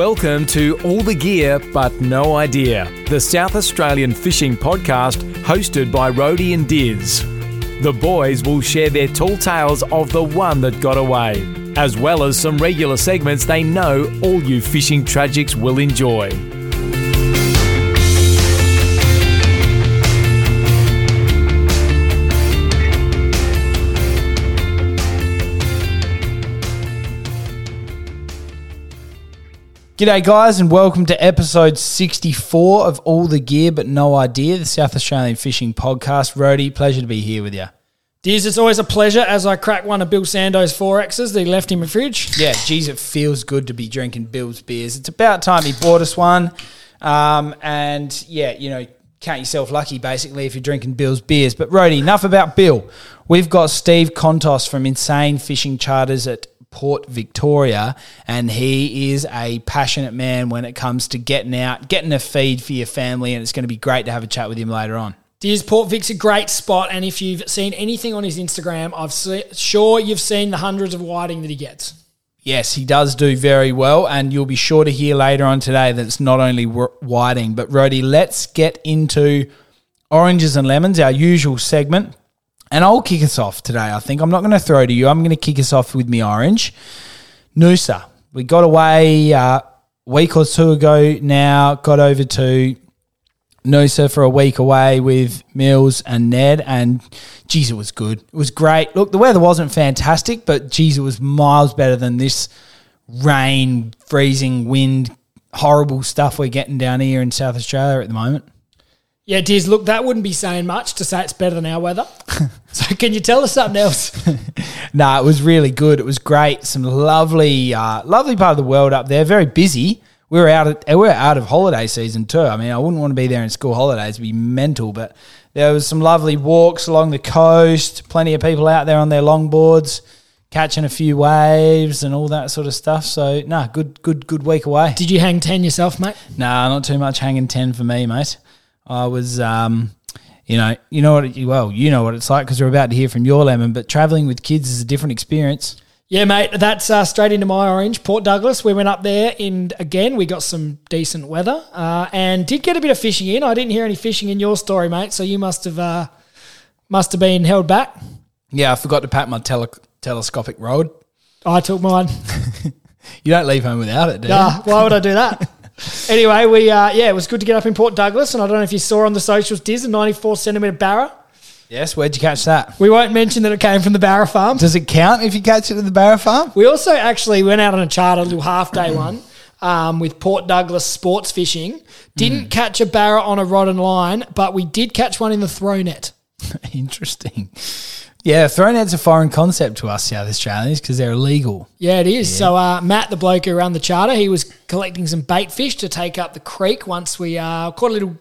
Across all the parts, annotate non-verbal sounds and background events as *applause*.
Welcome to All the Gear But No Idea, the South Australian fishing podcast hosted by Rody and Diz. The boys will share their tall tales of the one that got away, as well as some regular segments they know all you fishing tragics will enjoy. G'day, guys, and welcome to episode 64 of All the Gear But No Idea, the South Australian Fishing Podcast. Rody, pleasure to be here with you. Diz, it's always a pleasure as I crack one of Bill Sando's 4Xs that he left in my fridge. Yeah, geez, it feels good to be drinking Bill's beers. It's about time he bought us one. Um, and yeah, you know, count yourself lucky basically if you're drinking Bill's beers. But Rody, enough about Bill. We've got Steve Kontos from Insane Fishing Charters at Port Victoria, and he is a passionate man when it comes to getting out, getting a feed for your family, and it's going to be great to have a chat with him later on. Diz, Port Vic's a great spot, and if you've seen anything on his Instagram, I'm sure you've seen the hundreds of whiting that he gets. Yes, he does do very well, and you'll be sure to hear later on today that it's not only whiting. But Rody, let's get into oranges and lemons, our usual segment. And I'll kick us off today, I think. I'm not going to throw to you. I'm going to kick us off with me orange. Noosa. We got away uh, a week or two ago now, got over to Noosa for a week away with Mills and Ned, and geez, it was good. It was great. Look, the weather wasn't fantastic, but geez, it was miles better than this rain, freezing, wind, horrible stuff we're getting down here in South Australia at the moment. Yeah, Diz, look, that wouldn't be saying much to say it's better than our weather. *laughs* so can you tell us something else? no, *laughs* nah, it was really good. It was great. Some lovely, uh, lovely part of the world up there. Very busy. We were out of, we were out of holiday season too. I mean, I wouldn't want to be there in school holidays; it'd be mental. But there was some lovely walks along the coast. Plenty of people out there on their longboards, catching a few waves and all that sort of stuff. So, nah, good, good, good week away. Did you hang ten yourself, mate? Nah, not too much hanging ten for me, mate. I was, um, you know, you know what? It, well, you know what it's like because we're about to hear from your lemon. But traveling with kids is a different experience. Yeah, mate, that's uh, straight into my orange. Port Douglas, we went up there, and again, we got some decent weather uh, and did get a bit of fishing in. I didn't hear any fishing in your story, mate, so you must have uh, must have been held back. Yeah, I forgot to pack my tele- telescopic rod. I took mine. *laughs* you don't leave home without it, do you? Nah, why would I do that? *laughs* anyway, we uh, yeah, it was good to get up in Port Douglas, and I don't know if you saw on the socials, Diz, a 94 centimetre barra. Yes, where'd you catch that? We won't mention that it came from the Barra farm. Does it count if you catch it at the Barra farm? We also actually went out on a charter, a little half day one, um, with Port Douglas Sports Fishing. Didn't mm. catch a Barra on a rod and line, but we did catch one in the throw net. *laughs* Interesting. Yeah, throw net's a foreign concept to us South Australians because they're illegal. Yeah, it is. Yeah. So uh, Matt, the bloke who ran the charter, he was collecting some bait fish to take up the creek once we uh, caught a little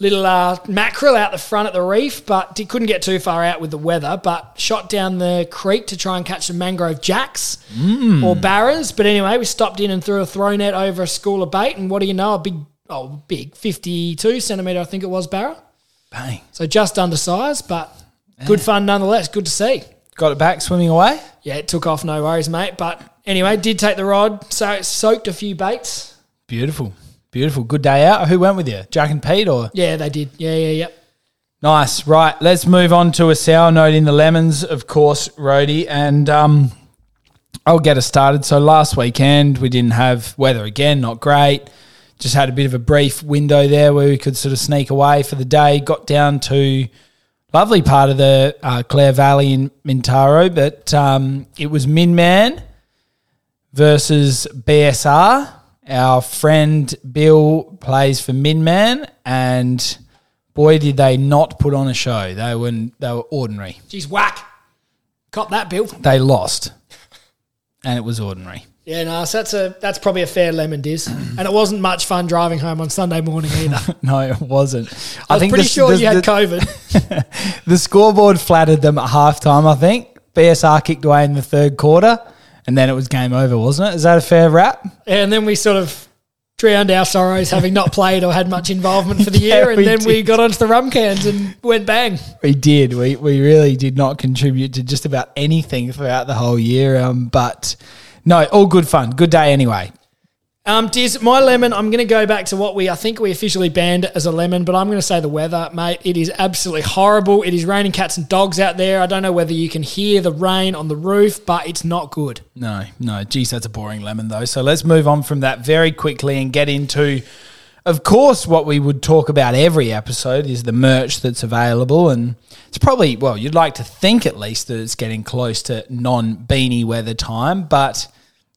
little uh, mackerel out the front at the reef, but he couldn't get too far out with the weather. But shot down the creek to try and catch some mangrove jacks mm. or barras. But anyway, we stopped in and threw a throw net over a school of bait, and what do you know? A big, oh, big, fifty-two centimeter, I think it was, barra. Bang. So just undersized, but Good fun nonetheless. Good to see. Got it back swimming away? Yeah, it took off, no worries, mate. But anyway, did take the rod, so it soaked a few baits. Beautiful. Beautiful. Good day out. Who went with you? Jack and Pete or? Yeah, they did. Yeah, yeah, yeah. Nice. Right, let's move on to a sour note in the lemons, of course, Rody. And um, I'll get us started. So last weekend we didn't have weather again, not great. Just had a bit of a brief window there where we could sort of sneak away for the day. Got down to lovely part of the uh, Clare Valley in Mintaro, but um, it was Minman versus BSR. Our friend Bill plays for Minman, and boy, did they not put on a show. They were they were ordinary. Jeez, whack! Cop that, Bill. They lost, and it was ordinary. Yeah, no, so that's a that's probably a fair lemon diz, and it wasn't much fun driving home on Sunday morning *laughs* either. no, it wasn't. I, I was pretty sure you had the, COVID. *laughs* the scoreboard flattered them at halftime. I think BSR kicked away in the third quarter, and then it was game over, wasn't it? Is that a fair wrap? And then we sort of drowned our sorrows having not played or had much involvement for the *laughs* yeah, year, and then did. we got onto the rum cans and went bang. We did. We we really did not contribute to just about anything throughout the whole year, um, but. No, all good fun. Good day anyway. Um, Diz, my lemon, I'm going to go back to what we, I think we officially banned as a lemon, but I'm going to say the weather, mate. It is absolutely horrible. It is raining cats and dogs out there. I don't know whether you can hear the rain on the roof, but it's not good. No, no. Geez, that's a boring lemon, though. So let's move on from that very quickly and get into, of course, what we would talk about every episode is the merch that's available. And it's probably, well, you'd like to think at least that it's getting close to non beanie weather time. But,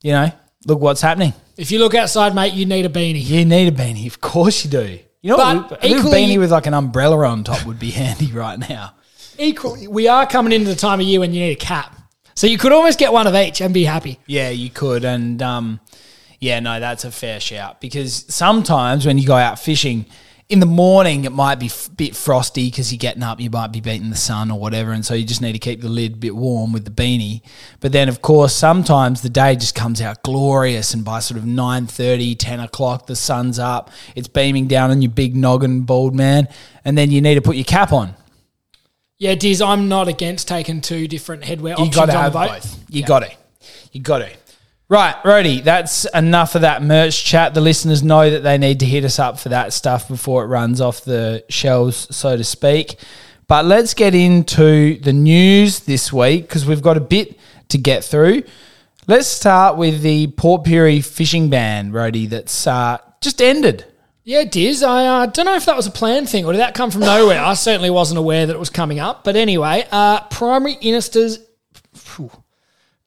you know, look what's happening. If you look outside, mate, you need a beanie. You need a beanie. Of course you do. You know But what? A little equally- beanie with like an umbrella on top would be *laughs* handy right now. Equally, we are coming into the time of year when you need a cap. So you could almost get one of each and be happy. Yeah, you could. And um, yeah, no, that's a fair shout because sometimes when you go out fishing in the morning, it might be a bit frosty because you're getting up, you might be beating the sun or whatever. And so you just need to keep the lid a bit warm with the beanie. But then, of course, sometimes the day just comes out glorious. And by sort of 9.30, 10 o'clock, the sun's up, it's beaming down on your big noggin, bald man. And then you need to put your cap on. Yeah, Diz, I'm not against taking two different headwear You options got to on have boat. both. You got to. You got to. Right, Rody, that's enough of that merch chat. The listeners know that they need to hit us up for that stuff before it runs off the shelves, so to speak. But let's get into the news this week because we've got a bit to get through. Let's start with the Port Pirie fishing ban, Rody, that's uh, just ended. Yeah, Diz. I uh, don't know if that was a planned thing or did that come from nowhere. I certainly wasn't aware that it was coming up. But anyway, uh, primary ministers, phew.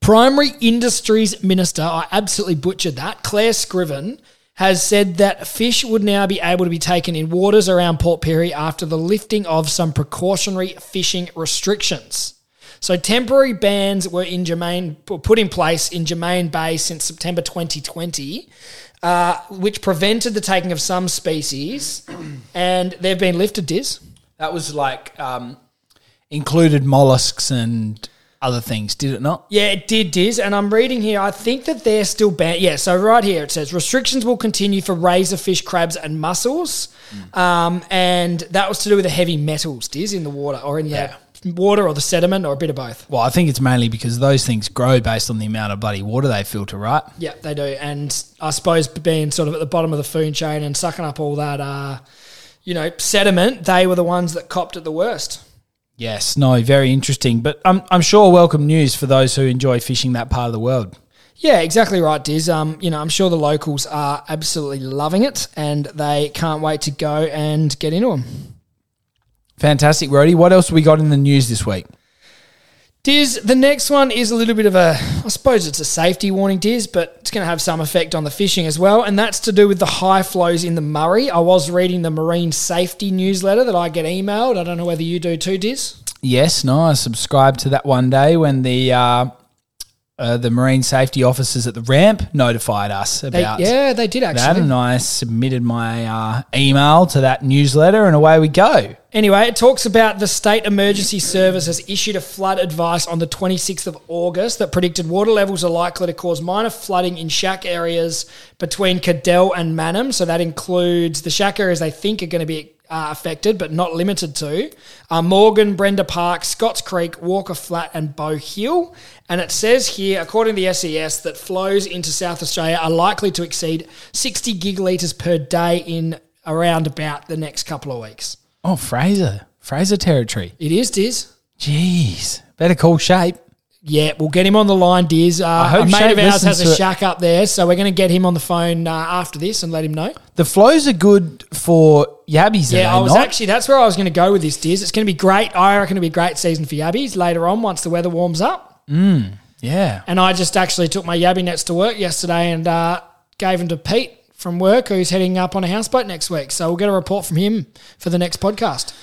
Primary industries minister, I absolutely butchered that. Clare Scriven has said that fish would now be able to be taken in waters around Port Pirie after the lifting of some precautionary fishing restrictions. So temporary bans were in Germein put in place in Germein Bay since September 2020, uh, which prevented the taking of some species, and they've been lifted. Diz. That was like um, included mollusks and other things, did it not? Yeah, it did, Diz. And I'm reading here, I think that they're still banned. Yeah, so right here it says restrictions will continue for razorfish, crabs, and mussels. Um, and that was to do with the heavy metals, Diz, in the water or in Yeah. the water or the sediment or a bit of both. Well, I think it's mainly because those things grow based on the amount of bloody water they filter, right? Yeah, they do. And I suppose being sort of at the bottom of the food chain and sucking up all that, uh, you know, sediment, they were the ones that copped it the worst. Yes, no, very interesting. But I'm, I'm sure welcome news for those who enjoy fishing that part of the world. Yeah, exactly right, Diz. Um, you know, I'm sure the locals are absolutely loving it and they can't wait to go and get into them. Fantastic, Rody. What else we got in the news this week? Diz, the next one is a little bit of a, I suppose it's a safety warning, Diz, but it's going to have some effect on the fishing as well. And that's to do with the high flows in the Murray. I was reading the marine safety newsletter that I get emailed. I don't know whether you do too, Diz. Yes, no, I subscribed to that one day when the uh, uh, the marine safety officers at the ramp notified us They, about yeah, they did that, actually. and I submitted my uh, email to that newsletter, and away we go. Anyway, it talks about the State Emergency Service has issued a flood advice on the 26th of August that predicted water levels are likely to cause minor flooding in shack areas between Cadell and Mannum. So that includes the shack areas they think are going to be uh, affected, but not limited to uh, Morgan, Brenda Park, Scotts Creek, Walker Flat, and Bow Hill. And it says here, according to the SES, that flows into South Australia are likely to exceed 60 gigalitres per day in around about the next couple of weeks. Oh, Fraser, Fraser territory. It is, Diz. Jeez, better call Shane. Yeah, we'll get him on the line, Diz. Uh, hope a mate Shane of ours has a shack up there, so we're going to get him on the phone uh, after this and let him know. The flows are good for yabbies. Yeah, I was not? actually, that's where I was going to go with this, Diz. It's going to be great. I reckon it'll be a great season for Yabbies later on once the weather warms up. yeah. And I just actually took my Yabby nets to work yesterday and uh, gave them to Pete from work, who's heading up on a houseboat next week. So we'll get a report from him for the next podcast.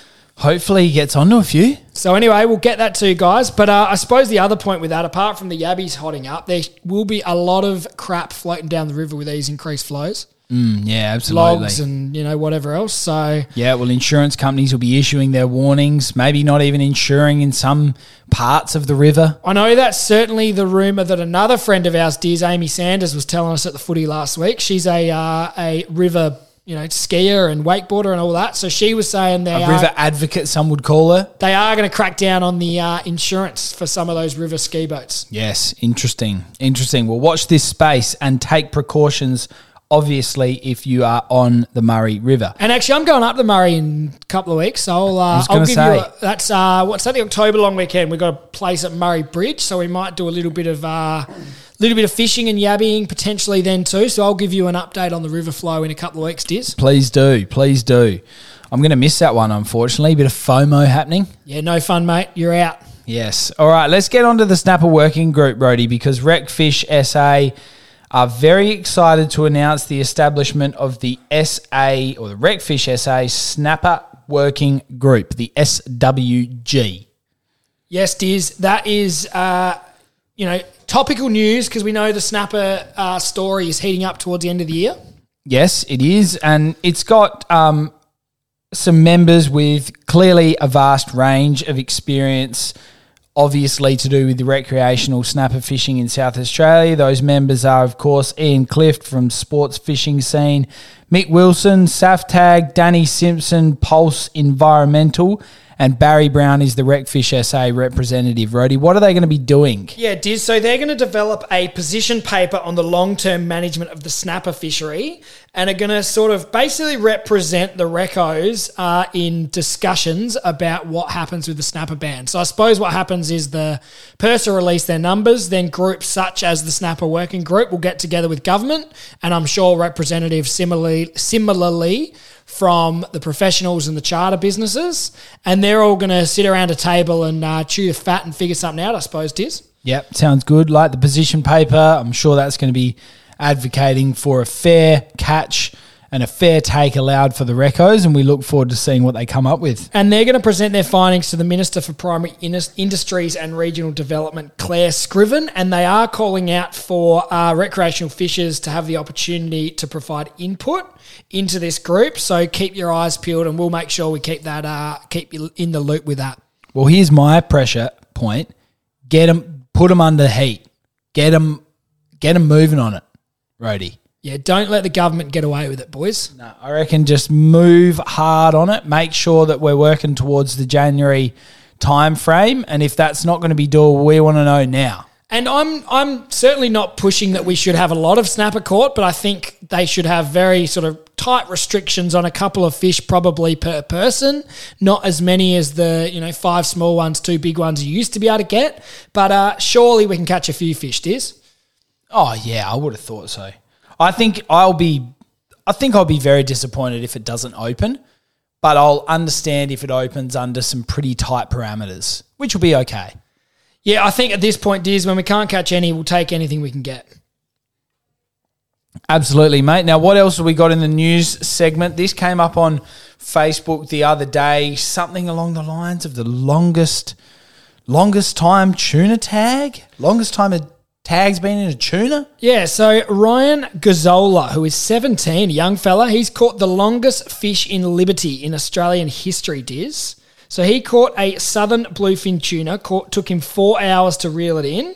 Hopefully, he gets onto a few. So anyway, we'll get that to you guys. But uh, I suppose the other point with that, apart from the yabbies hotting up, there will be a lot of crap floating down the river with these increased flows, Mm, yeah, absolutely. logs and you know whatever else. So Yeah, well, insurance companies will be issuing their warnings, maybe not even insuring in some parts of the river. I know that's certainly the rumor that another friend of ours, Diz Amy Sanders, was telling us at the footy last week. She's a uh, a river you know skier and wakeboarder and all that. So she was saying they A are, river advocate, some would call her. they are going to crack down on the uh, insurance for some of those river ski boats. Yes, interesting. Interesting. Well, watch this space and take precautions obviously, if you are on the Murray River. And actually, I'm going up the Murray in a couple of weeks. So I'll, uh, I'll give say. you a, that's uh, what's that? The October long weekend. We've got a place at Murray Bridge, so we might do a little bit of uh, little bit of fishing and yabbying potentially then too. So I'll give you an update on the river flow in a couple of weeks, Diz. Please do, please do. I'm going to miss that one, unfortunately. A bit of FOMO happening. Yeah, no fun, mate. You're out. Yes. All right, let's get on to the Snapper Working Group, Rody, because Recfish SA are very excited to announce the establishment of the SA or the Recfish SA Snapper Working Group, the SWG. Yes, Diz. That is, uh, you know, topical news because we know the snapper uh, story is heating up towards the end of the year. Yes, it is. And it's got um, some members with clearly a vast range of experience, obviously to do with the recreational snapper fishing in South Australia. Those members are, of course, Ian Clift from Sports Fishing Scene, Mick Wilson, Saftag, Danny Simpson, Pulse Environmental, and Barry Brown is the Recfish SA representative. Rody, what are they going to be doing? Yeah, Diz. So they're going to develop a position paper on the long term management of the snapper fishery and are going to sort of basically represent the recos uh, in discussions about what happens with the snapper ban. So I suppose what happens is the PIRSA release their numbers, then groups such as the snapper working group will get together with government, and I'm sure representatives similarly similarly from the professionals and the charter businesses, and they're all going to sit around a table and uh, chew the fat and figure something out. I suppose, Diz. Yep, sounds good. Like the position paper, I'm sure that's going to be advocating for a fair catch and a fair take allowed for the recos, and we look forward to seeing what they come up with. And they're going to present their findings to the Minister for Primary Indus- Industries and Regional Development, Clare Scriven, and they are calling out for uh, recreational fishers to have the opportunity to provide input into this group. So keep your eyes peeled, and we'll make sure we keep that uh, keep you in the loop with that. Well, here's my pressure point: get them, put them under heat, get them, get them moving on it, Rody. Yeah, don't let the government get away with it, boys. No, I reckon just move hard on it. Make sure that we're working towards the January time frame, and if that's not going to be doable, we want to know now. And I'm I'm certainly not pushing that we should have a lot of snapper caught, but I think they should have very sort of tight restrictions on a couple of fish probably per person, not as many as the you know five small ones, two big ones you used to be able to get. But uh, surely we can catch a few fish, Diz. Oh yeah, I would have thought so. I think I'll be I think I'll be very disappointed if it doesn't open, but I'll understand if it opens under some pretty tight parameters, which will be okay. Yeah, I think at this point, Diz, when we can't catch any, we'll take anything we can get. Absolutely, mate. Now, what else have we got in the news segment? This came up on Facebook the other day, something along the lines of the longest longest time tuna tag? Longest time a tag's been in a tuna? Yeah, so Ryan Gazzola, who is 17, young fella, he's caught the longest fish in Liberty in Australian history, Diz. So he caught a southern bluefin tuna, caught, took him four hours to reel it in,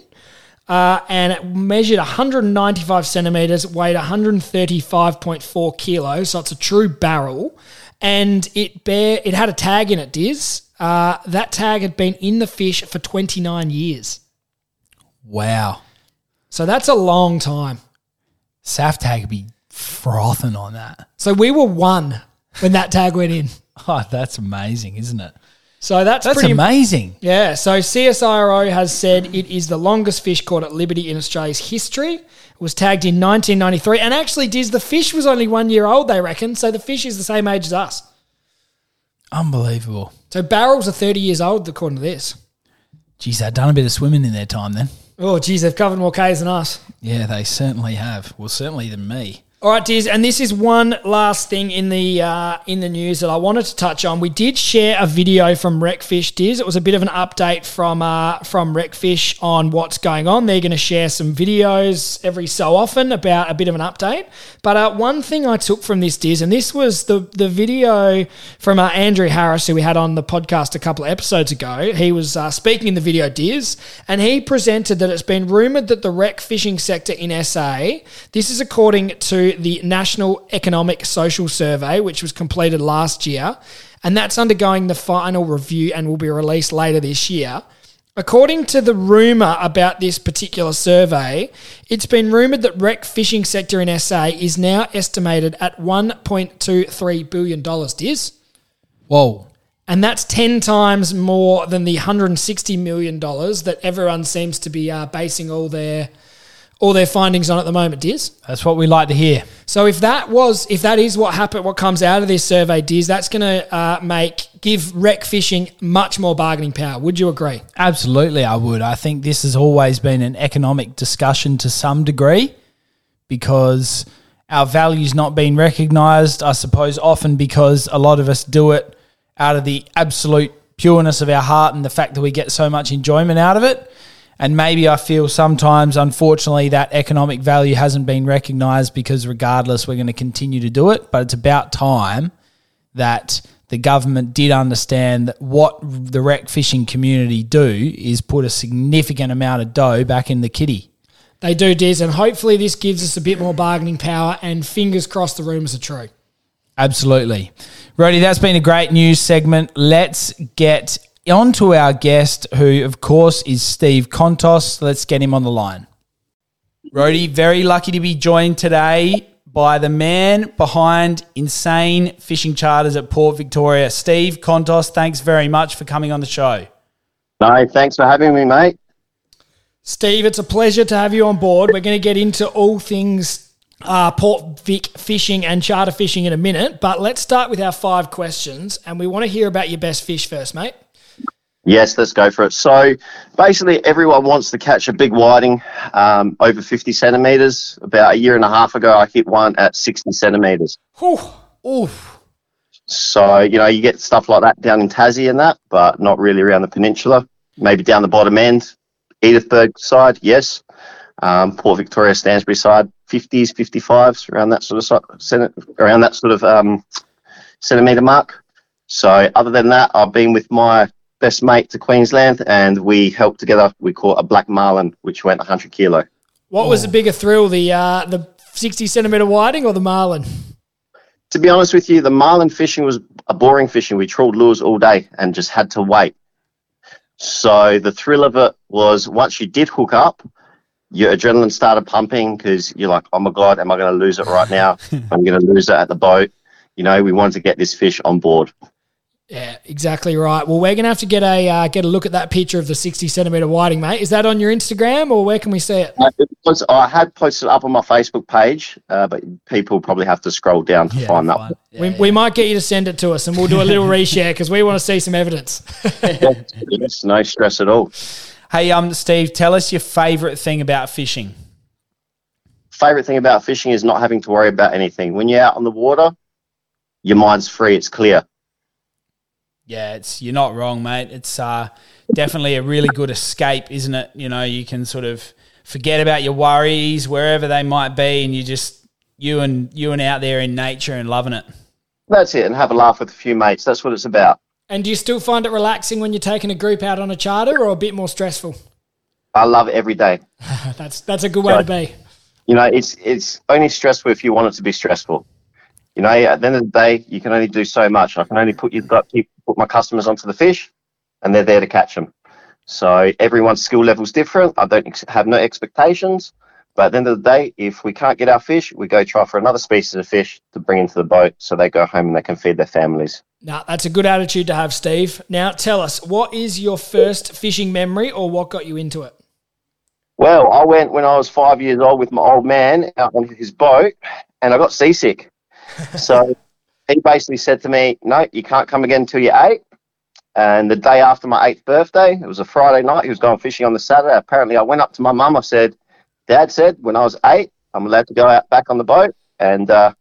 uh, and it measured 195 centimeters, weighed 135.4 kilos, so it's a true barrel, and it bear it had a tag in it, Diz. Uh, that tag had been in the fish for 29 years. Wow. So that's a long time. Saf tag be frothing on that. So we were one when that tag went in. *laughs* Oh, that's amazing, isn't it? So that's, That's pretty amazing. Yeah. So CSIRO has said it is the longest fish caught at Liberty in Australia's history. It was tagged in 1993, and actually, Diz the fish was only one year old. They reckon. So the fish is the same age as us. Unbelievable. So barrels are 30 years old according to this. Geez, they've done a bit of swimming in their time then. Oh, geez, they've covered more Ks than us. Yeah, they certainly have. Well, certainly than me. All right, Diz, and this is one last thing in the uh, in the news that I wanted to touch on. We did share a video from Recfish, Diz. It was a bit of an update from uh, from Recfish on what's going on. They're going to share some videos every so often about a bit of an update. But uh, one thing I took from this, Diz, and this was the the video from uh, Andrew Harris, who we had on the podcast a couple of episodes ago. He was uh, speaking in the video, Diz, and he presented that it's been rumoured that the rec fishing sector in SA, this is according to the National Economic Social Survey, which was completed last year, and that's undergoing the final review and will be released later this year. According to the rumour about this particular survey, it's been rumoured that rec fishing sector in SA is now estimated at $1.23 billion, Diz. Whoa. And that's 10 times more than the $160 million that everyone seems to be uh, basing all their all their findings on at the moment, Diz. That's what we like to hear. So if that was, if that is what happened, what comes out of this survey, Diz, that's going to uh, make give rec fishing much more bargaining power. Would you agree? Absolutely, I would. I think this has always been an economic discussion to some degree because our value's not being recognised. I suppose often because a lot of us do it out of the absolute pureness of our heart and the fact that we get so much enjoyment out of it. And maybe I feel sometimes, unfortunately, that economic value hasn't been recognised because, regardless, we're going to continue to do it. But it's about time that the government did understand that what the rec fishing community do is put a significant amount of dough back in the kitty. They do, Diz, and hopefully this gives us a bit more bargaining power. And fingers crossed, the rumours are true. Absolutely. Rody, that's been a great news segment. Let's get on to our guest, who, of course, is Steve Kontos. Let's get him on the line. Rody, very lucky to be joined today by the man behind Insane Fishing Charters at Port Victoria. Steve Kontos, thanks very much for coming on the show. No, thanks for having me, mate. Steve, it's a pleasure to have you on board. We're going to get into all things uh, Port Vic fishing and charter fishing in a minute, but let's start with our five questions. And we want to hear about your best fish first, mate. Yes, let's go for it. So basically, everyone wants to catch a big whiting um, over 50 centimetres. About a year and a half ago, I hit one at 60 centimetres. Oof. So, you know, you get stuff like that down in Tassie and that, but not really around the peninsula. Maybe down the bottom end, Edithburgh side, yes. Um, Port Victoria, Stansbury side, 50s, 55s, around that sort of around that sort of um, centimetre mark. So, other than that, I've been with my best mate to Queensland, and we helped together. We caught a black marlin, which went 100 kilo. What was the bigger thrill, the uh, the 60 centimetre whiting or the marlin? To be honest with you, the marlin fishing was a boring fishing. We trawled lures all day and just had to wait. So the thrill of it was once you did hook up, your adrenaline started pumping because you're like, oh my God, am I going to lose it right now? *laughs* I'm going to lose it at the boat. You know, we wanted to get this fish on board. Yeah, exactly right. Well, we're gonna have to get a uh, get a look at that picture of the sixty centimeter whiting, mate. Is that on your Instagram or where can we see it? Uh, it was, I had posted up on my Facebook page, uh, but people probably have to scroll down to Yeah, find that. fine. one. Yeah, we, yeah. we might get you to send it to us, and we'll do a little reshare because we want to see some evidence. Yes, no stress at all. Hey, um, Steve, tell us your favourite thing about fishing. Favorite thing about fishing is not having to worry about anything. When you're out on the water, your mind's free. It's clear. Yeah, it's you're not wrong, mate. It's uh, definitely a really good escape, isn't it? You know, you can sort of forget about your worries wherever they might be, and you just you and you and out there in nature and loving it. That's it, and have a laugh with a few mates. That's what it's about. and do you still find it relaxing when you're taking a group out on a charter, or a bit more stressful? I love every day. *laughs* That's that's a good way to be. You know, it's it's only stressful if you want it to be stressful. You know, at the end of the day, you can only do so much. I can only put you put my customers onto the fish, and they're there to catch them. So everyone's skill level is different. I don't ex- have no expectations. But at the end of the day, if we can't get our fish, we go try for another species of fish to bring into the boat, so they go home and they can feed their families. Now that's a good attitude to have, Steve. Now tell us, what is your first fishing memory, or what got you into it? Well, I went when I was five years old with my old man out on his boat, and I got seasick. *laughs* so he basically said to me, "No, you can't come again until you're eight. And the day after my eighth birthday, it was a Friday night. He was going fishing on the Saturday. Apparently, I went up to my mum. I said, "Dad said when I was eight, I'm allowed to go out back on the boat." And uh,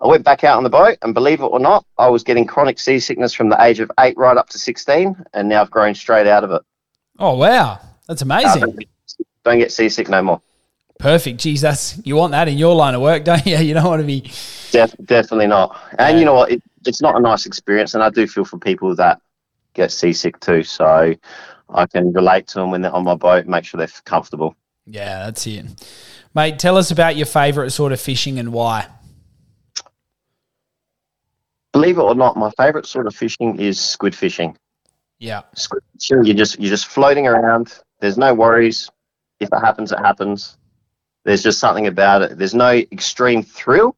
I went back out on the boat, and believe it or not, I was getting chronic seasickness from the age of eight right up to 16, and now I've grown straight out of it. Oh wow, that's amazing. don't, get- don't get seasick no more. Perfect. Geez, that's you want that in your line of work, don't you? *laughs* You don't want to be. Def- definitely not. And Yeah. you know what? It, it's not a nice experience, and I do feel for people that get seasick too. So I can relate to them when they're on my boat, make sure they're comfortable. Yeah, that's it, mate. Tell us about your favourite sort of fishing and why. Believe it or not, my favourite sort of fishing is squid fishing. Yeah. Sure, you're just you're just floating around. There's no worries. If it happens, it happens. There's just something about it. There's no extreme thrill,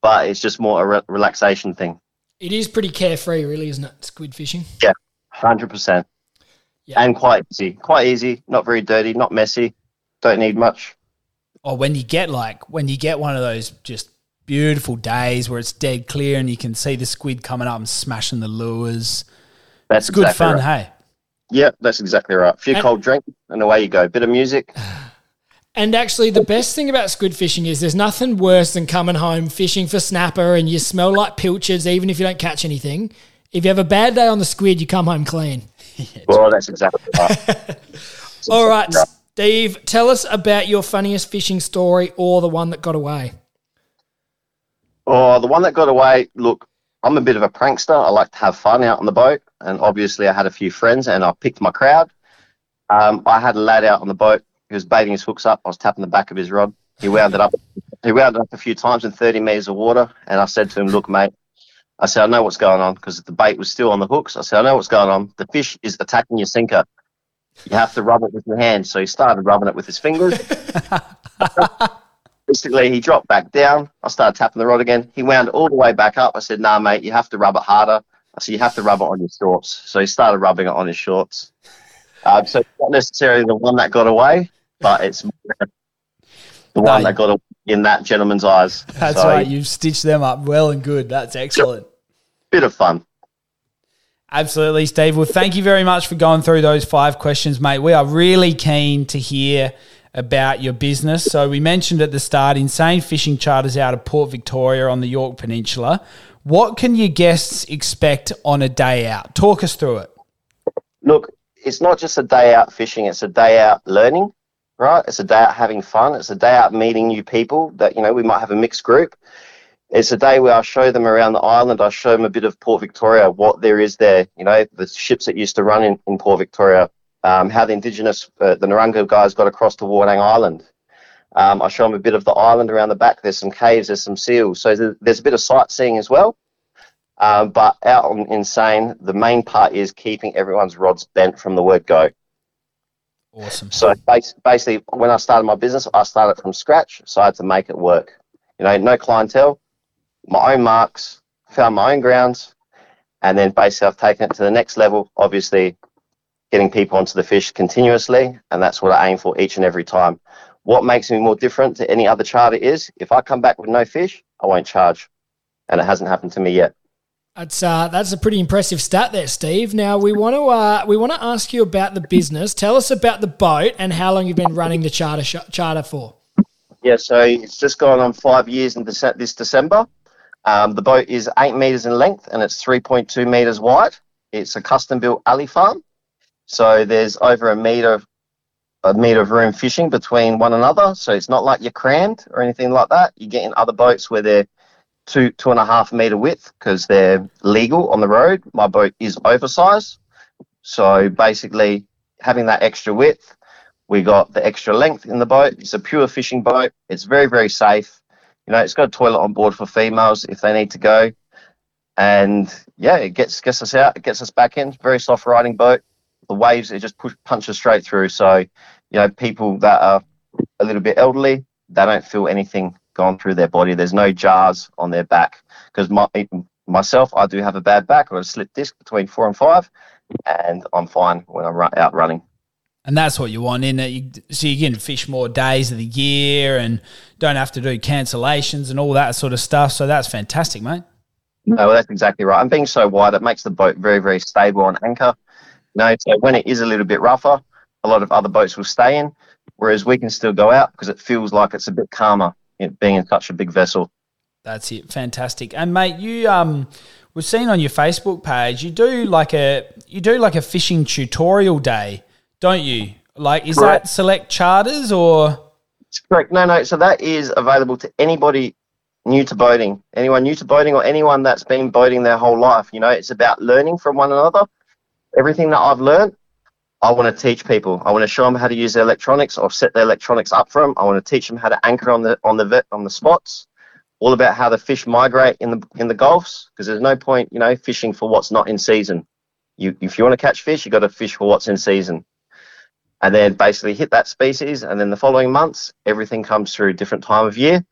but it's just more a re- relaxation thing. It is pretty carefree, really, isn't it? Squid fishing. Yeah, Hundred percent. Yeah. And quite easy. Quite easy. Not very dirty. Not messy. Don't need much. Or when you get like when you get one of those just beautiful days where it's dead clear and you can see the squid coming up and smashing the lures. That's It's good exactly fun, Right. hey. Yeah, that's exactly right. A few And- cold drinks and away you go. Bit of music. *sighs* And actually, the best thing about squid fishing is there's nothing worse than coming home fishing for snapper and you smell like pilchards, even if you don't catch anything. If you have a bad day on the squid, you come home clean. Well, that's exactly right. *laughs* All right, Steve, tell us about your funniest fishing story or the one that got away. Oh, the one that got away. Look, I'm a bit of a prankster. I like to have fun out on the boat, and obviously, I had a few friends, and I picked my crowd. Um, I had a lad out on the boat. He was baiting his hooks up. I was tapping the back of his rod. He wound it up. He wound it up a few times in 30 meters of water, and I said to him, "Look, mate." I said, "I know what's going on because the bait was still on the hooks." I said, "I know what's going on. The fish is attacking your sinker. You have to rub it with your hand." So he started rubbing it with his fingers. *laughs* Basically, he dropped back down. I started tapping the rod again. He wound all the way back up. I said, "Nah, mate, you have to rub it harder." I said, "You have to rub it on your shorts." So he started rubbing it on his shorts. Um, so not necessarily the one that got away, but it's the one No. that got away in that gentleman's eyes. That's so, right. You've stitched them up well and good. That's excellent. Bit of fun. Absolutely, Steve. Well, thank you very much for going through those five questions, mate. We are really keen to hear about your business. So, we mentioned at the start insane fishing charters out of Port Victoria on the Yorke Peninsula. What can your guests expect on a day out? Talk us through it. Look, it's not just a day out fishing, it's a day out learning, right? It's a day out having fun. It's a day out meeting new people that, you know, we might have a mixed group. It's a day where I show them around the island. I show them a bit of Port Victoria, what there is there, you know, the ships that used to run in, in Port Victoria, um, how the indigenous, uh, the Narungga guys got across to Wardang Island. Um, I show them a bit of the island around the back. There's some caves, there's some seals. So there's, there's a bit of sightseeing as well. Um, but out on Insane, the main part is keeping everyone's rods bent from the word go. Awesome. So basically, when I started my business, I started from scratch, so I had to make it work. You know, no clientele, my own marks, found my own grounds, and then basically I've taken it to the next level. Obviously, getting people onto the fish continuously, and that's what I aim for each and every time. What makes me more different to any other charter is if I come back with no fish, I won't charge, and it hasn't happened to me yet. That's uh, that's a pretty impressive stat there, Steve. Now we want to uh, we want to ask you about the business. Tell us about the boat and how long you've been running the charter sh- charter for. Yeah, so it's just gone on five years in Dece- this December. Um, the boat is eight meters in length and it's 3.2 meters wide. It's a custom built alley farm. So there's over a meter, a meter of room fishing between one another. So it's not like you're crammed or anything like that. You get in other boats where they're two, two and a half meter width because they're legal on the road. My boat is oversized. So basically having that extra width, we got the extra length in the boat. It's a pure fishing boat. It's very, very safe. You know, it's got a toilet on board for females if they need to go. And yeah, it gets gets us out, it gets us back in. Very soft riding boat. The waves it just push punches straight through. So, you know, people that are a little bit elderly, they don't feel anything going through their body. There's no jars on their back because my myself, I do have a bad back. I've got a slip disc between four and five, and I'm fine when I'm out running. And that's what you want in it. You, so you can fish more days of the year and don't have to do cancellations and all that sort of stuff. So that's fantastic, mate. No, that's exactly right. And being so wide, it makes the boat very, very stable on anchor. You know, so when it is a little bit rougher, a lot of other boats will stay in, whereas we can still go out because it feels like it's a bit calmer being in such a big vessel. That's it. Fantastic. And mate, you um we've seen on your Facebook page, you do like a you do like a fishing tutorial day, don't you? Like is Correct. that select charters or Correct. No, no. So that is available to anybody new to boating, anyone new to boating, or anyone that's been boating their whole life. You know, it's about learning from one another. Everything that I've learned, I want to teach people. I want to show them how to use their electronics or set their electronics up for them. I want to teach them how to anchor on the on the on the spots. All about how the fish migrate in the in the gulfs because there's no point, you know, fishing for what's not in season. You, if you want to catch fish, you got to fish for what's in season, and then basically hit that species. And then the following months, everything comes through different time of year.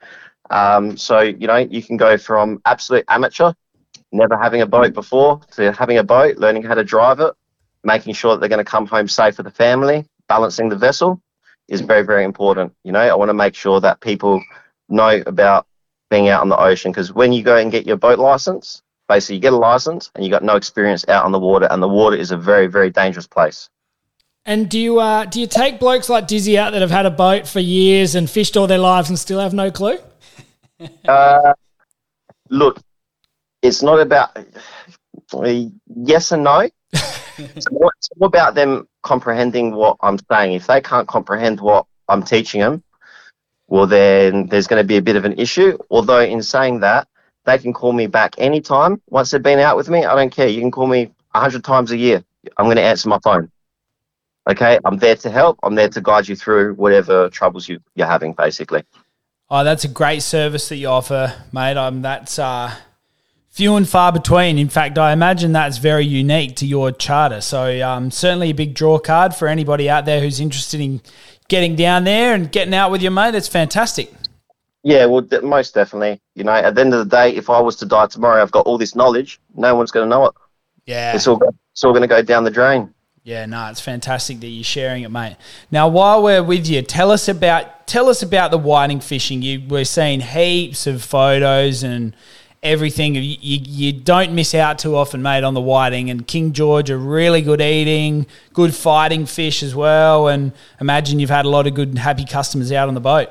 Um, so you know you can go from absolute amateur, never having a boat before, to having a boat, learning how to drive it, making sure that they're going to come home safe with the family, balancing the vessel is very very important. You know, I want to make sure that people know about being out on the ocean because when you go and get your boat license, basically you get a license and you got no experience out on the water, and the water is a very very dangerous place. And do you uh, do you take blokes like Dizzy out that have had a boat for years and fished all their lives and still have no clue? *laughs* uh, look, it's not about *sighs* yes and no. It's, more about them comprehending what I'm saying. If they can't comprehend what I'm teaching them, well, then there's going to be a bit of an issue. Although, in saying that, they can call me back anytime. Once they've been out with me, I don't care. You can call me 100 times a year. I'm going to answer my phone. Okay, I'm there to help. I'm there to guide you through whatever troubles you, you're having, basically. Oh, that's a great service that you offer, mate. I'm um, that's uh, few and far between. In fact, I imagine that's very unique to your charter. So, um, certainly a big draw card for anybody out there who's interested in getting down there and getting out with your mate. That's fantastic. Yeah, well, most definitely. You know, at the end of the day, if I was to die tomorrow, I've got all this knowledge. No one's going to know it. Yeah, it's all it's all going to go down the drain. Yeah, no, it's fantastic that you're sharing it, mate. Now, while we're with you, tell us about tell us about the whiting fishing. You we're seeing heaps of photos and everything. You, you, you, don't miss out too often, mate, on the whiting. And King George are really good eating, good fighting fish as well. And imagine you've had a lot of good, happy customers out on the boat.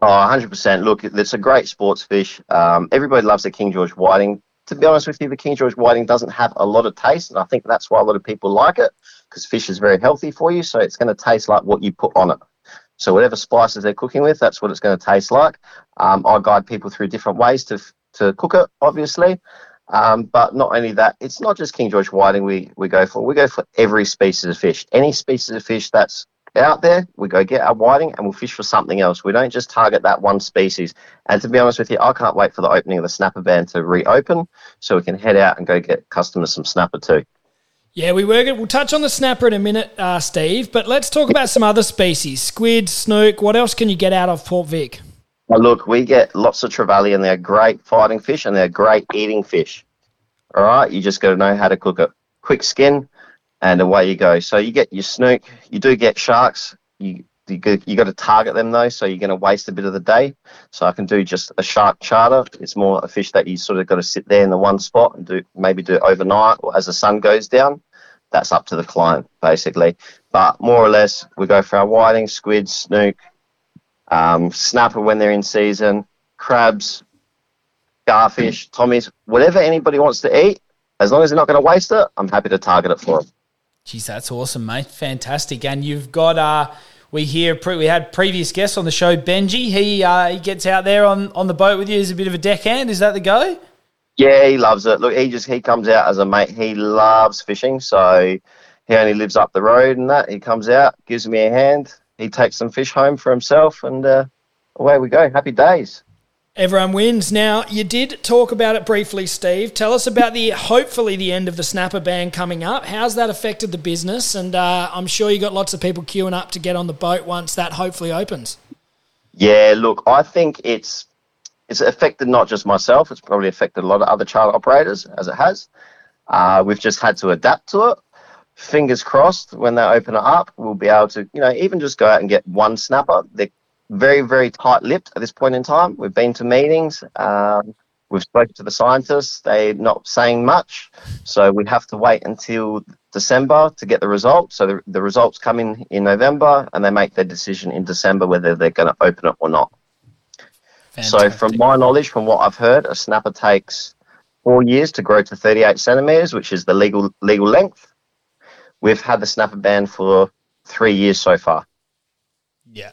Oh, 100%. Look, it's a great sports fish. Um, everybody loves the King George whiting. To be honest with you, the King George whiting doesn't have a lot of taste, and I think that's why a lot of people like it because fish is very healthy for you. So it's going to taste like what you put on it. So whatever spices they're cooking with, that's what it's going to taste like. Um, I guide people through different ways to to cook it, obviously. Um, but not only that, it's not just King George whiting we, we go for. We go for every species of fish. Any species of fish that's out there, we go get our whiting and we'll fish for something else. We don't just target that one species. And to be honest with you, I can't wait for the opening of the snapper ban to reopen so we can head out and go get customers some snapper too. Yeah, we were. We'll touch on the snapper in a minute, uh, Steve. But let's talk about some other species: squid, snook. What else can you get out of Port Vic? Look, we get lots of trevally, and they're great fighting fish, and they're great eating fish. All right, you just got to know how to cook it. Quick skin, and away you go. So you get your snook. You do get sharks. You you, you got to target them though, so you're going to waste a bit of the day. So I can do just a shark charter. It's more a fish that you sort of got to sit there in the one spot and do maybe do it overnight or as the sun goes down. That's up to the client basically. But more or less, we go for our whiting, squid, snook, um, snapper when they're in season, crabs, garfish, tommies, whatever anybody wants to eat. As long as they're not going to waste it, I'm happy to target it for them. Jeez, that's awesome, mate. Fantastic. And you've got, uh, we hear, we had previous guests on the show, Benji. He uh, he gets out there on, on the boat with you as a bit of a deckhand. Is that the go? Yeah, he loves it. Look, he just he comes out as a mate. He loves fishing, so he only lives up the road and that. He comes out, gives me a hand he takes some fish home for himself, and uh, away we go. Happy days. Everyone wins. Now, you did talk about it briefly, Steve. Tell us about the hopefully the end of the snapper ban coming up. How's that affected the business? And uh, I'm sure you got lots of people queuing up to get on the boat once that hopefully opens. Yeah, look, I think it's it's affected not just myself. It's probably affected a lot of other charter operators, as it has. Uh, we've just had to adapt to it fingers crossed when they open it up, we'll be able to, you know, even just go out and get one snapper. They're very, very tight lipped at this point in time. We've been to meetings. Um, we've spoken to the scientists. They're not saying much. So we have to wait until December to get the results. So the, the results come in in November and they make their decision in December whether they're going to open it or not. Fantastic. So from my knowledge, from what I've heard, a snapper takes four years to grow to 38 centimeters, which is the legal legal length. We've had the snapper ban for three years so far. Yeah.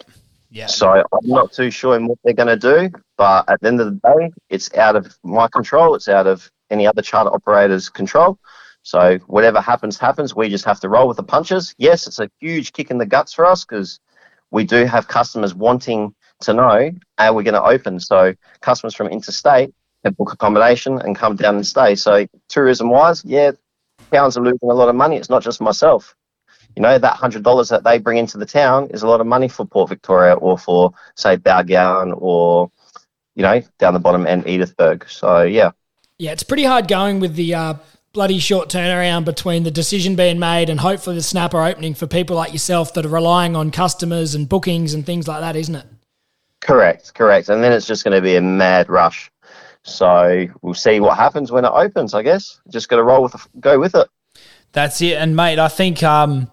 Yeah. So I'm not too sure in what they're going to do, but at the end of the day, it's out of my control. It's out of any other charter operator's control. So whatever happens, happens. We just have to roll with the punches. Yes, it's a huge kick in the guts for us because we do have customers wanting to know are we're going to open. So customers from interstate can book accommodation and come down and stay. So tourism wise, yeah, towns are losing a lot of money. It's not just myself. You know, that hundred dollars that they bring into the town is a lot of money for Port Victoria or for say Balgowan or you know down the bottom end Edithburgh. So yeah, Yeah, it's pretty hard going with the uh, bloody short turnaround between the decision being made and hopefully the snapper opening for people like yourself that are relying on customers and bookings and things like that, isn't it? correct, correct. And then it's just going to be a mad rush. So we'll see what happens when it opens. I guess just got to roll with the, go with it. That's it. And mate, I think um,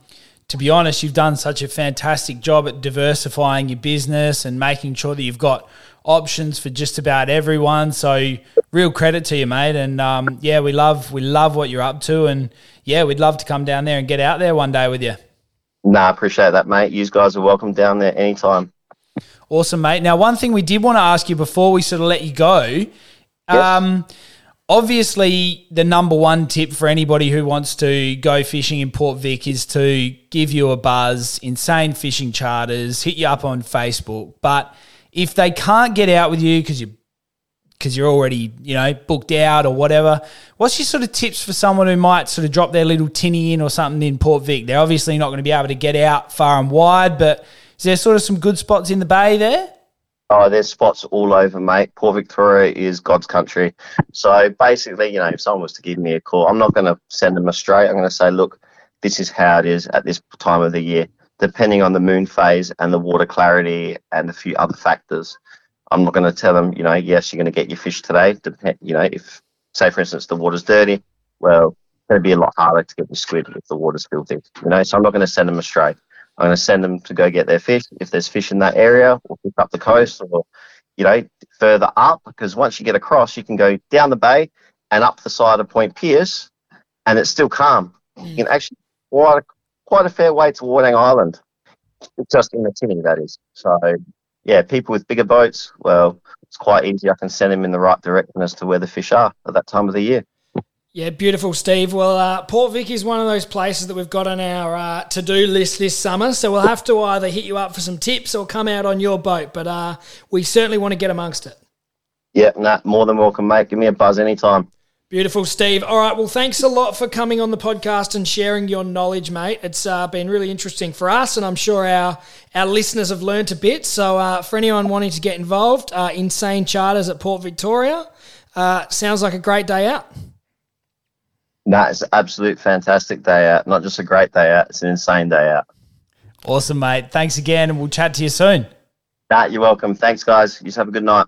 to be honest, you've done such a fantastic job at diversifying your business and making sure that you've got options for just about everyone. So real credit to you, mate. And um, yeah, we love we love what you're up to, and yeah, we'd love to come down there and get out there one day with you. Nah, appreciate that, mate. You guys are welcome down there anytime. Awesome, mate. Now, one thing we did want to ask you before we sort of let you go. Um, obviously, the number one tip for anybody who wants to go fishing in Port Vic is to give you a buzz, insane fishing charters, hit you up on Facebook. But if they can't get out with you because you because you're already you know booked out or whatever, what's your sort of tips for someone who might sort of drop their little tinny in or something in Port Vic? They're obviously not going to be able to get out far and wide, but is there sort of some good spots in the bay there? Oh, there's spots all over, mate. Port Victoria is God's country. So basically, you know, if someone was to give me a call, I'm not going to send them astray. I'm going to say, look, this is how it is at this time of the year, depending on the moon phase and the water clarity and a few other factors. I'm not going to tell them, you know, yes, you're going to get your fish today. You know, if, say, for instance, the water's dirty, well, it's going to be a lot harder to get your squid if the water's filthy. You know, so I'm not going to send them astray. I'm going to send them to go get their fish. If there's fish in that area, or pick up the coast, or you know, further up, because once you get across, you can go down the bay and up the side of Point Pearce, and it's still calm. You can actually quite a, quite a fair way to Wardang Island, just in the tinny, that is. So yeah, people with bigger boats, well, it's quite easy. I can send them in the right direction as to where the fish are at that time of the year. Yeah, beautiful, Steve. Well, uh, Port Vic is one of those places that we've got on our uh, to do list this summer. So we'll have to either hit you up for some tips or come out on your boat. But uh, we certainly want to get amongst it. Yeah, nah, more than welcome, mate. Give me a buzz anytime. Beautiful, Steve. All right. Well, thanks a lot for coming on the podcast and sharing your knowledge, mate. It's uh, been really interesting for us, and I'm sure our our listeners have learnt a bit. So, uh, for anyone wanting to get involved, uh, Insane Charters at Port Victoria uh, sounds like a great day out. Nah, it's an absolute fantastic day out. Not just a great day out, it's an insane day out. Awesome, mate. Thanks again, and we'll chat to you soon. Nah, you're welcome. Thanks, guys. You just have a good night.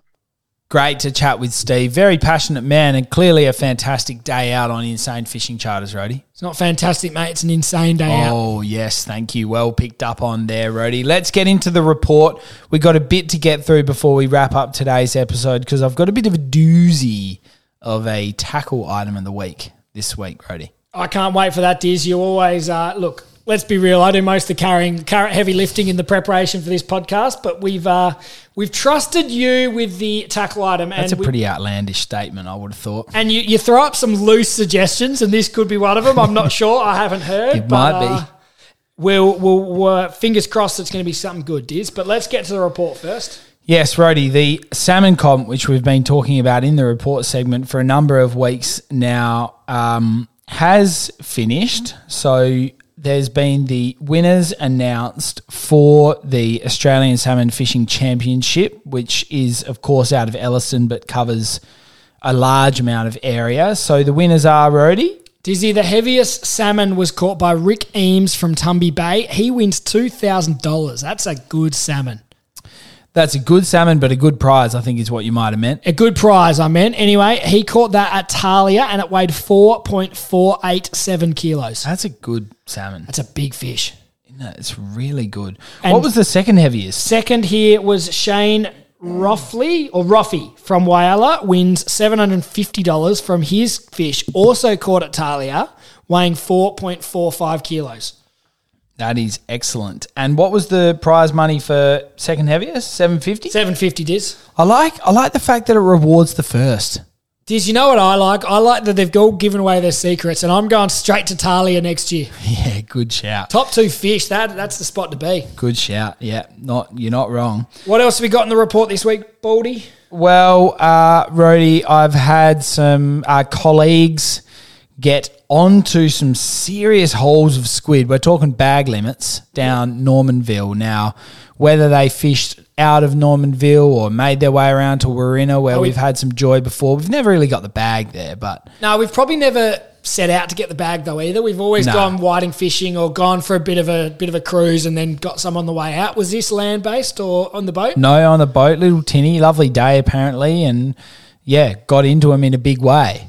Great to chat with Steve. Very passionate man, and clearly a fantastic day out on Insane Fishing Charters, Rody. It's not fantastic, mate. It's an insane day out. Oh, yes. Thank you. Well picked up on there, Rody. Let's get into the report. we got a bit to get through before we wrap up today's episode because I've got a bit of a doozy of a tackle item of the week this week, Rody. I can't wait for that, Diz. You always uh, look. Let's be real. I do most of the carrying, heavy lifting in the preparation for this podcast, but we've uh, we've trusted you with the tackle item, That's a we- pretty outlandish statement, I would have thought. and you, you throw up some loose suggestions, and this could be one of them. I'm not *laughs* sure. I haven't heard. It but, might be. uh, we'll, we'll uh, fingers crossed it's going to be something good, Diz. But let's get to the report first. Yes, Rody, the salmon comp, which we've been talking about in the report segment for a number of weeks now, um, has finished. So there's been the winners announced for the Australian Salmon Fishing Championship, which is, of course, out of Elliston but covers a large amount of area. So the winners are Rody. Dizzy, the heaviest salmon was caught by Rick Eames from Tumby Bay. He wins $2,000. That's a good salmon. That's a good salmon, but a good prize, I think, is what you might have meant. A good prize, I meant. Anyway, he caught that at Talia and it weighed 4.487 kilos. That's a good salmon. That's a big fish. Isn't? It's really good. And- what was the second heaviest? Second here was Shane Roffley or Roffy from Whyalla wins $750 from his fish, also caught at Talia, weighing 4.45 kilos. That is excellent. And what was the prize money for second heaviest? Seven fifty. 750 Diz. I like. I like the fact that it rewards the first. Diz, you know what I like? I like that they've all given away their secrets, and I'm going straight to Talia next year. *laughs* Yeah, good shout. Top two fish, that that's the spot to be. Good shout. Yeah, not you're not wrong. What else have we got in the report this week, Baldy? Well, uh, Rody, I've had some uh, colleagues get onto some serious holes of squid. We're talking bag limits down Normanville. Now, whether they fished out of Normanville or made their way around to Wirrina, where Oh, we- we've had some joy before, we've never really got the bag there, but No, we've probably never set out to get the bag though either. We've always No. gone whiting fishing or gone for a bit of a bit of a cruise and then got some on the way out. Was this land based or on the boat? no on the boat, little tinny, lovely day apparently, and yeah, got into them in a big way.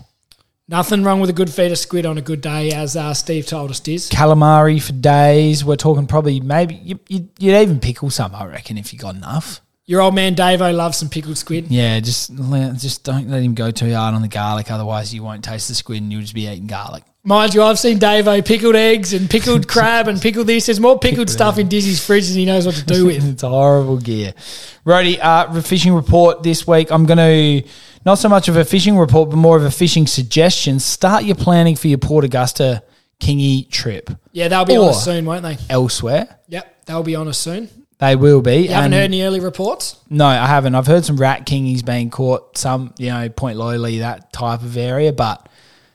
Nothing wrong with a good feed of squid on a good day, as uh, Steve told us. Diz. Calamari for days. We're talking probably maybe you, you, you'd even pickle some, I reckon, if you got enough. Your old man Davo loves some pickled squid. Yeah, just let- just don't let him go too hard on the garlic, otherwise you won't taste the squid and you'll just be eating garlic. Mind you, I've seen Davo pickled eggs and pickled *laughs* crab and pickled this. There's more pickled stuff in Dizzy's fridge than he knows what to do with. *laughs* it's horrible gear. Rody, uh, fishing report this week. I'm going to, not so much of a fishing report, but more of a fishing suggestion. Start your planning for your Port Augusta Kingy trip Yeah, they'll be on us soon, won't they? elsewhere. Yep, they'll be on us soon. They will be. You haven't heard any early reports? No, I haven't. I've heard some rat kingies being caught, some, you know, Point Lowly, that type of area, but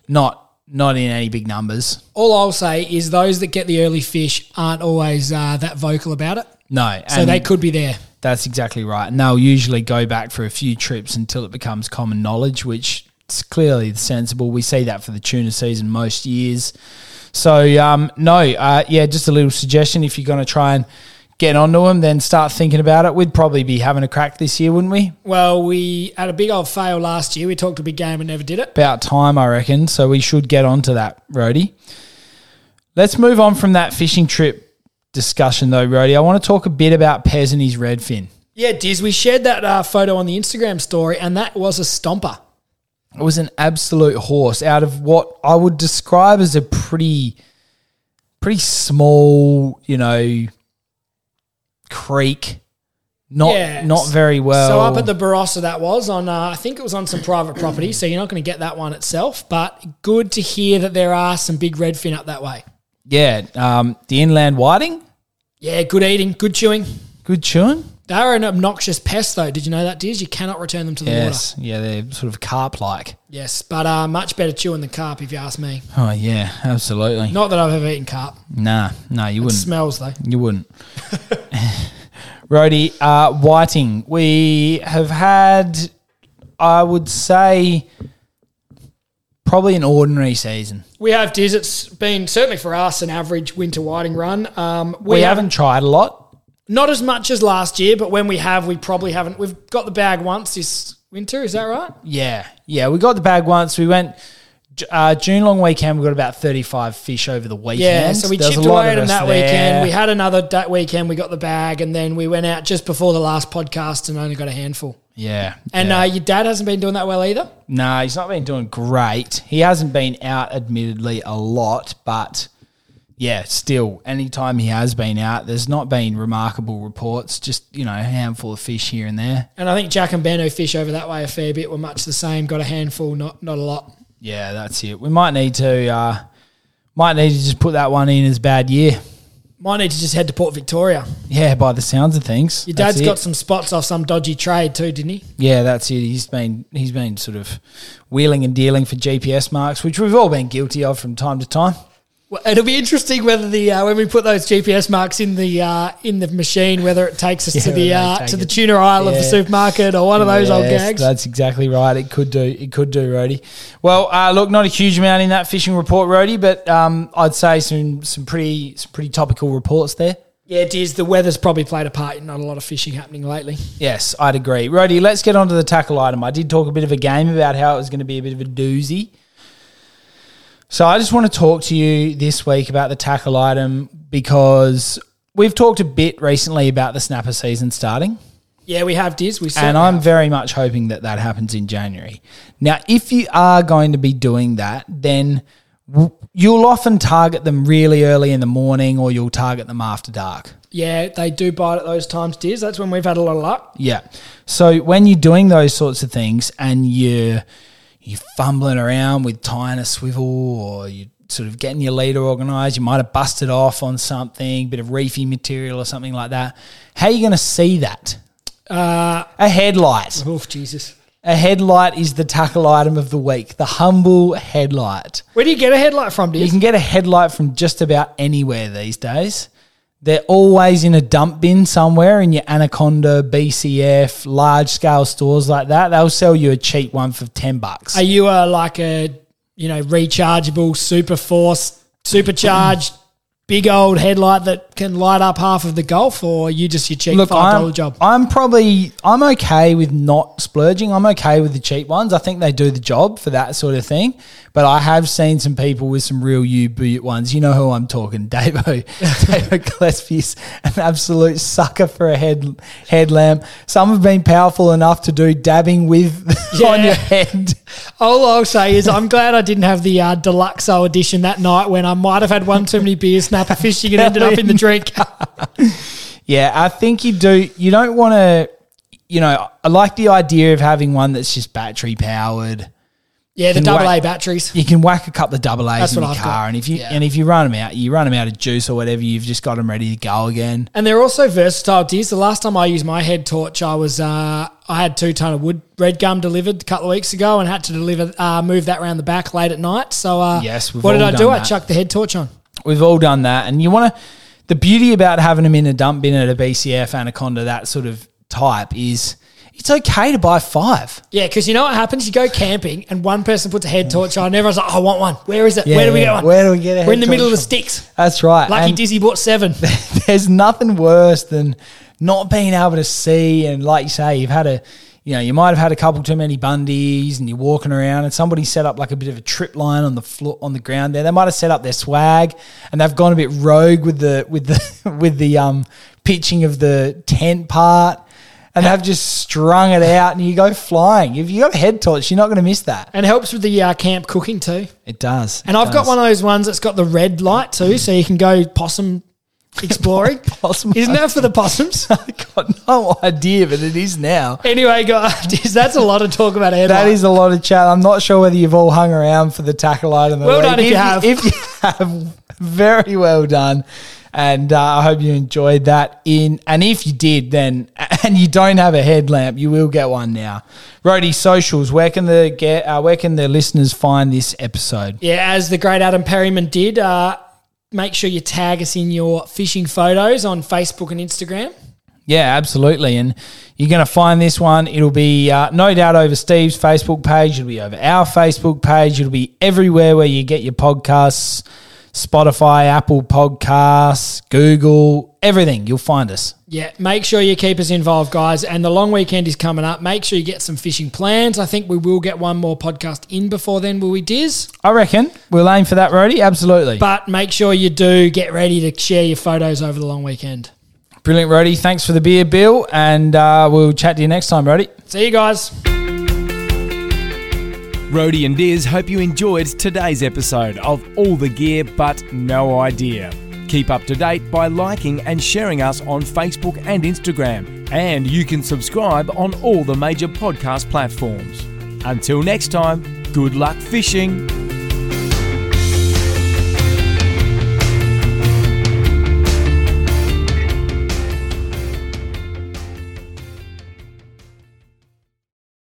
not not in any big numbers. All I'll say is those that get the early fish aren't always uh, that vocal about it. No. So they could be there. That's exactly right. And they'll usually go back for a few trips until it becomes common knowledge, which is clearly sensible. We see that for the tuna season most years. So, um, no, uh, yeah, just a little suggestion. If you're going to try and get onto them, then start thinking about it. We'd probably be having a crack this year, wouldn't we? Well, we had a big old fail last year. We talked a big game and never did it. About time, I reckon. So we should get onto that, Rody. Let's move on from that fishing trip discussion, though, Rody. I want to talk a bit about Pez and his redfin. Yeah, Diz, we shared that uh, photo on the Instagram story, and that was a stomper. It was an absolute horse out of what I would describe as a pretty, pretty small, you know, creek. Not Yeah. not very well. so up at the Barossa, that was on. Uh, I think it was on some private property, so you're not going to get that one itself. But good to hear that there are some big redfin up that way. Yeah, um, the inland whiting, Yeah, good eating, good chewing. good chewing. They're an obnoxious pest, though. Did you know that, Diz? You cannot return them to the water. Yes, yeah, they're sort of carp like. Yes, but uh, much better chewing than carp, if you ask me. Oh yeah, absolutely. Not that I've ever eaten carp. Nah, no, you It wouldn't. smells though. You wouldn't. *laughs* Rody, uh, whiting. We have had, I would say, probably an ordinary season. We have Diz. It's been certainly for us an average winter whiting run. Um, We, haven't tried a lot. not as much as last year, but when we have, we probably haven't. We've got the bag once this winter. Is that right? Yeah, yeah. We got the bag once. We went uh, June long weekend. We got about thirty-five fish over the weekend. Yeah, so we There was chipped away at them that there. weekend. We had another that weekend. We got the bag, and then we went out just before the last podcast and only got a handful. yeah, And yeah. uh, your dad hasn't been doing that well either. No, he's not been doing great. He hasn't been out, admittedly, a lot, but yeah, still, anytime he has been out, there's not been remarkable reports. Just you know, a handful of fish here and there. And I think Jack and Ben who fish over that way a fair bit were much the same. Got a handful, not not a lot. Yeah, that's it. We might need to, uh, might need to just put that one in as bad year. Might need to just head to Port Victoria. Yeah, by the sounds of things. Your That's dad's it. got some spots off some dodgy trade too, didn't he? Yeah, that's it. He's been he's been sort of wheeling and dealing for GPS marks, which we've all been guilty of from time to time. Well, it'll be interesting whether the uh, when we put those GPS marks in the uh, in the machine, whether it takes us Yeah, to the uh, to the tuna aisle of the supermarket or one of those old gags. That's exactly right. It could do. It could do, Rody. Well, uh, look, not a huge amount in that fishing report, Rody, but um, I'd say some some pretty some pretty topical reports there. Yeah, it is. The weather's probably played a part in not a lot of fishing happening lately. Yes, I'd agree. Rody, let's get on to the tackle item. I did talk a bit of a game about how it was going to be a bit of a doozy. So I just want to talk to you this week about the tackle item because we've talked a bit recently about the snapper season starting. Yeah, we have Diz. We And I'm have. very much hoping that that happens in January. Now, if you are going to be doing that, then you'll often target them really early in the morning or you'll target them after dark. yeah, they do bite at those times, Diz. That's when we've had a lot of luck. Yeah. So when you're doing those sorts of things and you're you're fumbling around with tying a swivel or you sort of getting your leader organized, you might have busted off on something, bit of reefy material or something like that. How are you going to see that? Uh, A headlight. oh, Jesus. A headlight is the tackle item of the week. The humble headlight. Where do you get a headlight from, You can get a headlight from just about anywhere these days. They're always in a dump bin somewhere in your Anaconda, BCF, large scale stores like that. They'll sell you a cheap one for 10 bucks. Are you a like a you know rechargeable super force supercharged big old headlight that can light up half of the golf, or you just your cheap Look, five dollar job? I'm probably I'm okay with not splurging. I'm okay with the cheap ones. I think they do the job for that sort of thing. But I have seen some people with some real U boot ones. You know who I'm talking, *laughs* Davo. Davo Gillespie's an absolute sucker for a head headlamp. Some have been powerful enough to do dabbing with *laughs* on your head. All I'll say is I'm glad I didn't have the uh, deluxo edition that night when I might have had one too many beers, snapper fishing, and ended up in the *laughs* drink. *laughs* Yeah, I think you do. You don't want to. You know, I like the idea of having one that's just battery powered. Yeah, the double A batteries. You can whack a couple of double A's That's in your I've car, got. and if you Yeah. and if you run them out, you run them out of juice or whatever. You've just got them ready to go again. And they're also versatile. Diz, the last time I used my head torch, I was uh, I had two ton of wood red gum delivered a couple of weeks ago, and had to deliver uh, move that around the back late at night. So uh, Yes, what did I do? done I that. chucked the head torch on. We've all done that, and you want to. The beauty about having them in a dump bin at a BCF Anaconda, that sort of type, is it's okay to buy five. Yeah, because you know what happens? You go camping, and one person puts a head torch on, and everyone's like, oh, "I want one. Where is it? Yeah, Where do we yeah. get one? Where do we get it? We're in the middle of the sticks. That's right. Lucky And- Dizzy bought seven. *laughs* there's nothing worse than not being able to see and like you say you've had a you know you might have had a couple too many bundies and you're walking around and somebody set up like a bit of a trip line on the floor on the ground there. They might have set up their swag and they've gone a bit rogue with the with the *laughs* with the um pitching of the tent part and they've just strung it out and you go flying. If you got a head torch you're not going to miss that. And it helps with the uh, camp cooking too. it does. And I've got one of those ones that's got the red light too, so you can go possum exploring. *laughs* Possum Isn't that for the possums? *laughs* I've got no idea but it is now anyway, guys, *laughs* that's a lot of talk about a. That is a lot of chat. I'm not sure whether you've all hung around for the tackle item. Well done if you have. If you have, very well done. And uh, I hope you enjoyed that. In and if you did, then and you don't have a headlamp, you will get one now. Rody socials. Where can the get? Uh, where can the listeners find this episode? Yeah, as the great Adam Perryman did, uh, make sure you tag us in your fishing photos on Facebook and Instagram. Yeah, absolutely. And you're going to find this one. It'll be uh, no doubt over Steve's Facebook page. It'll be over our Facebook page. It'll be everywhere where you get your podcasts Spotify, Apple Podcasts, Google, everything. You'll find us. Yeah, make sure you keep us involved, guys. And the long weekend is coming up. Make sure you get some fishing plans. I think we will get one more podcast in before then, will we, Diz? I reckon we'll aim for that, Rody. Absolutely. But make sure you do get ready to share your photos over the long weekend. Brilliant, Rody. Thanks for the beer, Bill. And uh, we'll chat to you next time, Rody. See you guys. Rody and Diz hope you enjoyed today's episode of All the Gear But No Idea. Keep up to date by liking and sharing us on Facebook and Instagram, and you can subscribe on all the major podcast platforms. Until next time, good luck fishing.